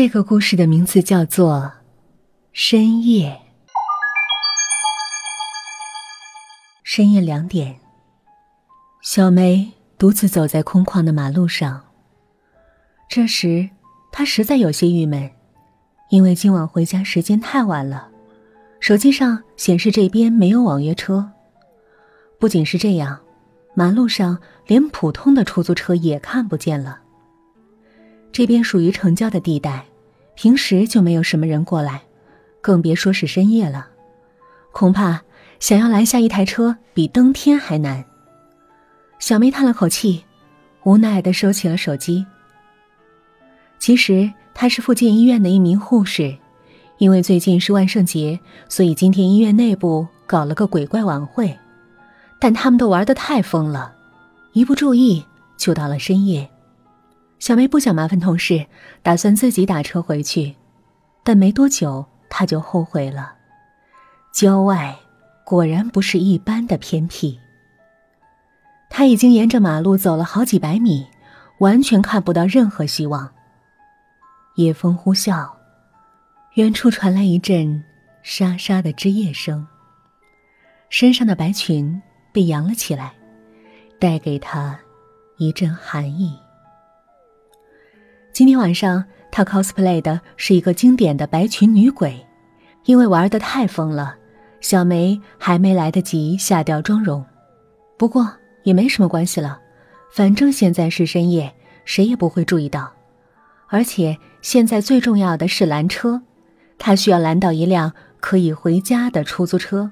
这个故事的名字叫做《深夜》。深夜两点，小梅独自走在空旷的马路上。这时，她实在有些郁闷，因为今晚回家时间太晚了，手机上显示这边没有网约车。不仅是这样，马路上连普通的出租车也看不见了。这边属于城郊的地带，平时就没有什么人过来，更别说是深夜了。恐怕想要拦下一台车比登天还难。小梅叹了口气，无奈的收起了手机。其实她是附近医院的一名护士，因为最近是万圣节，所以今天医院内部搞了个鬼怪晚会，但他们都玩的太疯了，一不注意就到了深夜。小梅不想麻烦同事，打算自己打车回去，但没多久她就后悔了。郊外果然不是一般的偏僻。她已经沿着马路走了好几百米，完全看不到任何希望。夜风呼啸，远处传来一阵沙沙的枝叶声。身上的白裙被扬了起来，带给她一阵寒意。今天晚上，她 cosplay 的是一个经典的白裙女鬼。因为玩的太疯了，小梅还没来得及下掉妆容。不过也没什么关系了，反正现在是深夜，谁也不会注意到。而且现在最重要的是拦车，她需要拦到一辆可以回家的出租车。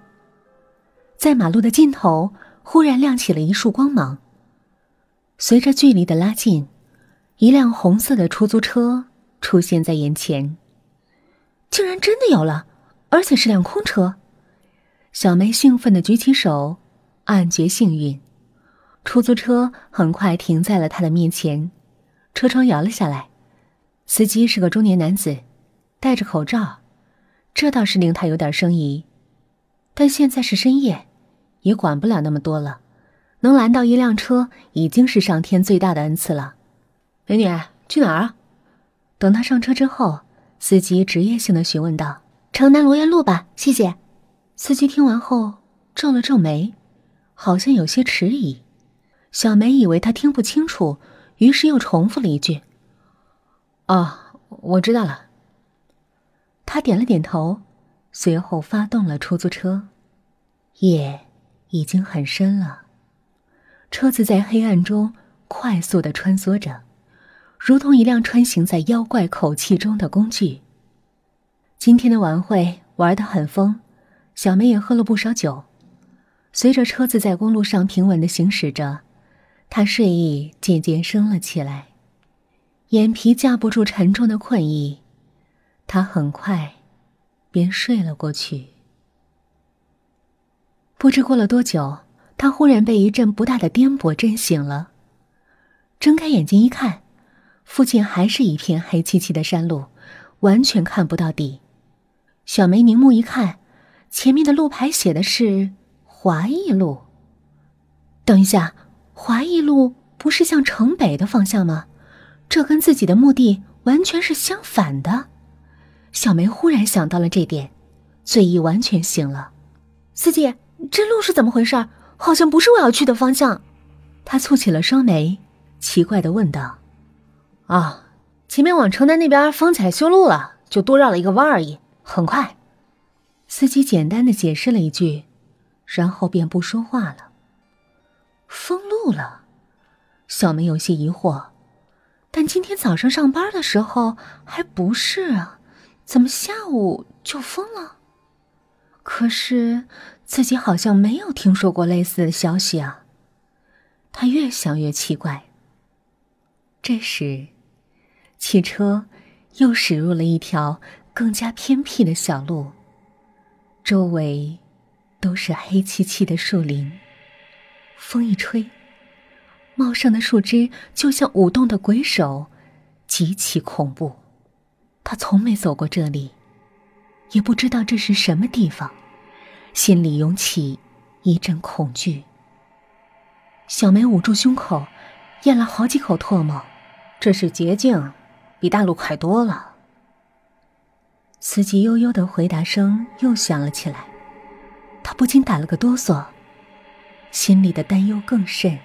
在马路的尽头，忽然亮起了一束光芒。随着距离的拉近。一辆红色的出租车出现在眼前，竟然真的有了，而且是辆空车。小梅兴奋的举起手，暗觉幸运。出租车很快停在了她的面前，车窗摇了下来。司机是个中年男子，戴着口罩，这倒是令他有点生疑。但现在是深夜，也管不了那么多了，能拦到一辆车已经是上天最大的恩赐了。美女，去哪儿啊？等他上车之后，司机职业性的询问道：“城南罗源路吧，谢谢。”司机听完后皱了皱眉，好像有些迟疑。小梅以为他听不清楚，于是又重复了一句：“哦，我知道了。”他点了点头，随后发动了出租车。夜已经很深了，车子在黑暗中快速的穿梭着。如同一辆穿行在妖怪口气中的工具。今天的晚会玩得很疯，小梅也喝了不少酒。随着车子在公路上平稳的行驶着，她睡意渐渐升了起来，眼皮架不住沉重的困意，她很快便睡了过去。不知过了多久，她忽然被一阵不大的颠簸震醒了，睁开眼睛一看。附近还是一片黑漆漆的山路，完全看不到底。小梅凝目一看，前面的路牌写的是华义路。等一下，华义路不是向城北的方向吗？这跟自己的目的完全是相反的。小梅忽然想到了这点，醉意完全醒了。司机，这路是怎么回事？好像不是我要去的方向。她蹙起了双眉，奇怪的问道。啊，前面往城南那边封起来修路了，就多绕了一个弯而已，很快。司机简单的解释了一句，然后便不说话了。封路了，小梅有些疑惑，但今天早上上班的时候还不是啊，怎么下午就封了？可是自己好像没有听说过类似的消息啊。她越想越奇怪。这时。汽车又驶入了一条更加偏僻的小路，周围都是黑漆漆的树林。风一吹，茂盛的树枝就像舞动的鬼手，极其恐怖。他从没走过这里，也不知道这是什么地方，心里涌起一阵恐惧。小梅捂住胸口，咽了好几口唾沫。这是捷径。比大陆快多了，司机悠悠的回答声又响了起来，他不禁打了个哆嗦，心里的担忧更甚。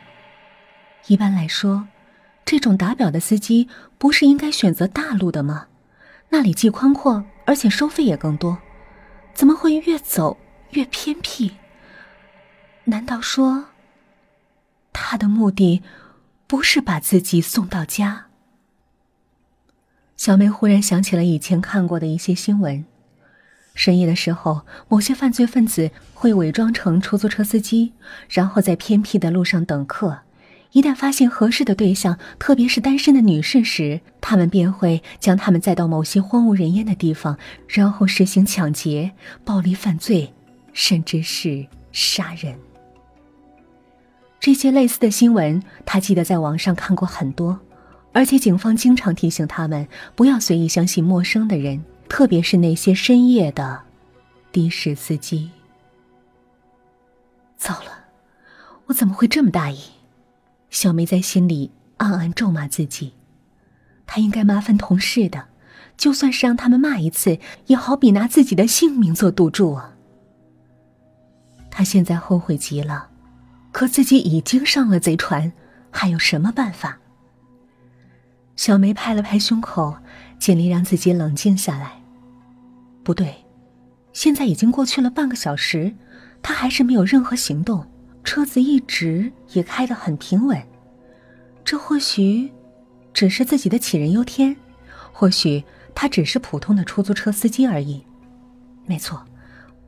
一般来说，这种打表的司机不是应该选择大路的吗？那里既宽阔，而且收费也更多，怎么会越走越偏僻？难道说，他的目的不是把自己送到家？小梅忽然想起了以前看过的一些新闻：深夜的时候，某些犯罪分子会伪装成出租车司机，然后在偏僻的路上等客。一旦发现合适的对象，特别是单身的女士时，他们便会将他们载到某些荒无人烟的地方，然后实行抢劫、暴力犯罪，甚至是杀人。这些类似的新闻，他记得在网上看过很多。而且警方经常提醒他们不要随意相信陌生的人，特别是那些深夜的的士司机。糟了，我怎么会这么大意？小梅在心里暗暗咒骂自己。她应该麻烦同事的，就算是让他们骂一次，也好比拿自己的性命做赌注啊。她现在后悔极了，可自己已经上了贼船，还有什么办法？小梅拍了拍胸口，尽力让自己冷静下来。不对，现在已经过去了半个小时，她还是没有任何行动，车子一直也开得很平稳。这或许只是自己的杞人忧天，或许他只是普通的出租车司机而已。没错，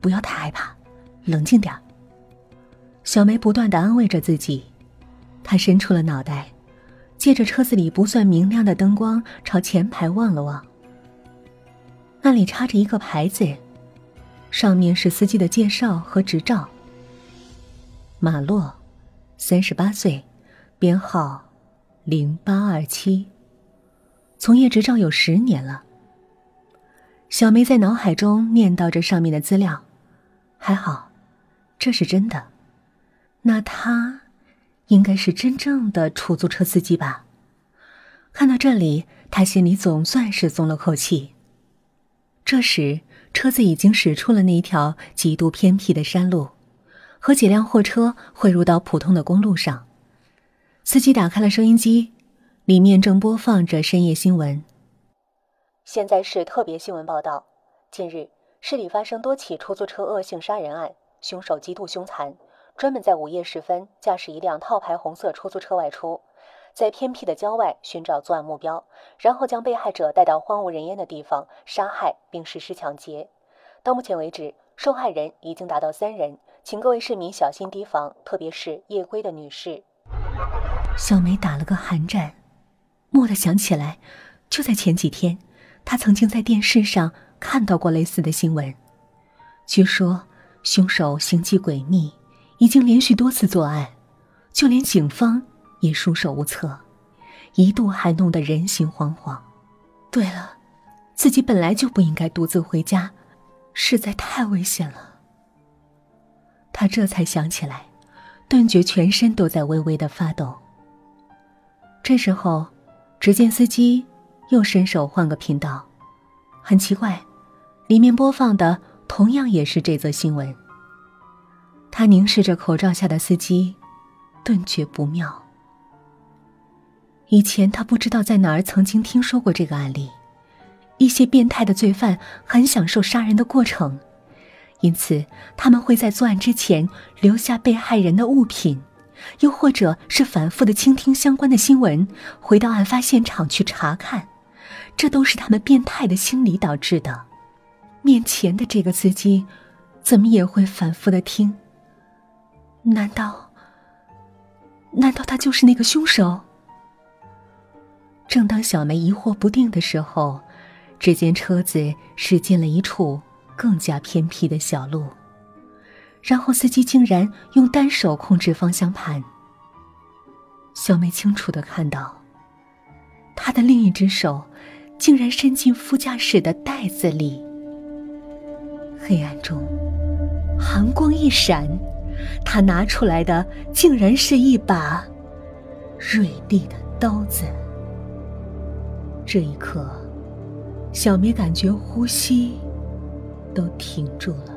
不要太害怕，冷静点小梅不断的安慰着自己，她伸出了脑袋。借着车子里不算明亮的灯光，朝前排望了望。那里插着一个牌子，上面是司机的介绍和执照。马洛，三十八岁，编号零八二七，从业执照有十年了。小梅在脑海中念叨着上面的资料，还好，这是真的。那他。应该是真正的出租车司机吧？看到这里，他心里总算是松了口气。这时，车子已经驶出了那一条极度偏僻的山路，和几辆货车汇入到普通的公路上。司机打开了收音机，里面正播放着深夜新闻。现在是特别新闻报道：近日，市里发生多起出租车恶性杀人案，凶手极度凶残。专门在午夜时分驾驶一辆套牌红色出租车外出，在偏僻的郊外寻找作案目标，然后将被害者带到荒无人烟的地方杀害并实施抢劫。到目前为止，受害人已经达到三人，请各位市民小心提防，特别是夜归的女士。小梅打了个寒战，蓦地想起来，就在前几天，她曾经在电视上看到过类似的新闻。据说凶手行迹诡秘。已经连续多次作案，就连警方也束手无策，一度还弄得人心惶惶。对了，自己本来就不应该独自回家，实在太危险了。他这才想起来，顿觉全身都在微微的发抖。这时候，只见司机又伸手换个频道，很奇怪，里面播放的同样也是这则新闻。他凝视着口罩下的司机，顿觉不妙。以前他不知道在哪儿曾经听说过这个案例：一些变态的罪犯很享受杀人的过程，因此他们会在作案之前留下被害人的物品，又或者是反复的倾听相关的新闻，回到案发现场去查看。这都是他们变态的心理导致的。面前的这个司机，怎么也会反复的听？难道？难道他就是那个凶手？正当小梅疑惑不定的时候，只见车子驶进了一处更加偏僻的小路，然后司机竟然用单手控制方向盘。小梅清楚的看到，他的另一只手竟然伸进副驾驶的袋子里。黑暗中，寒光一闪。他拿出来的竟然是一把锐利的刀子。这一刻，小梅感觉呼吸都停住了。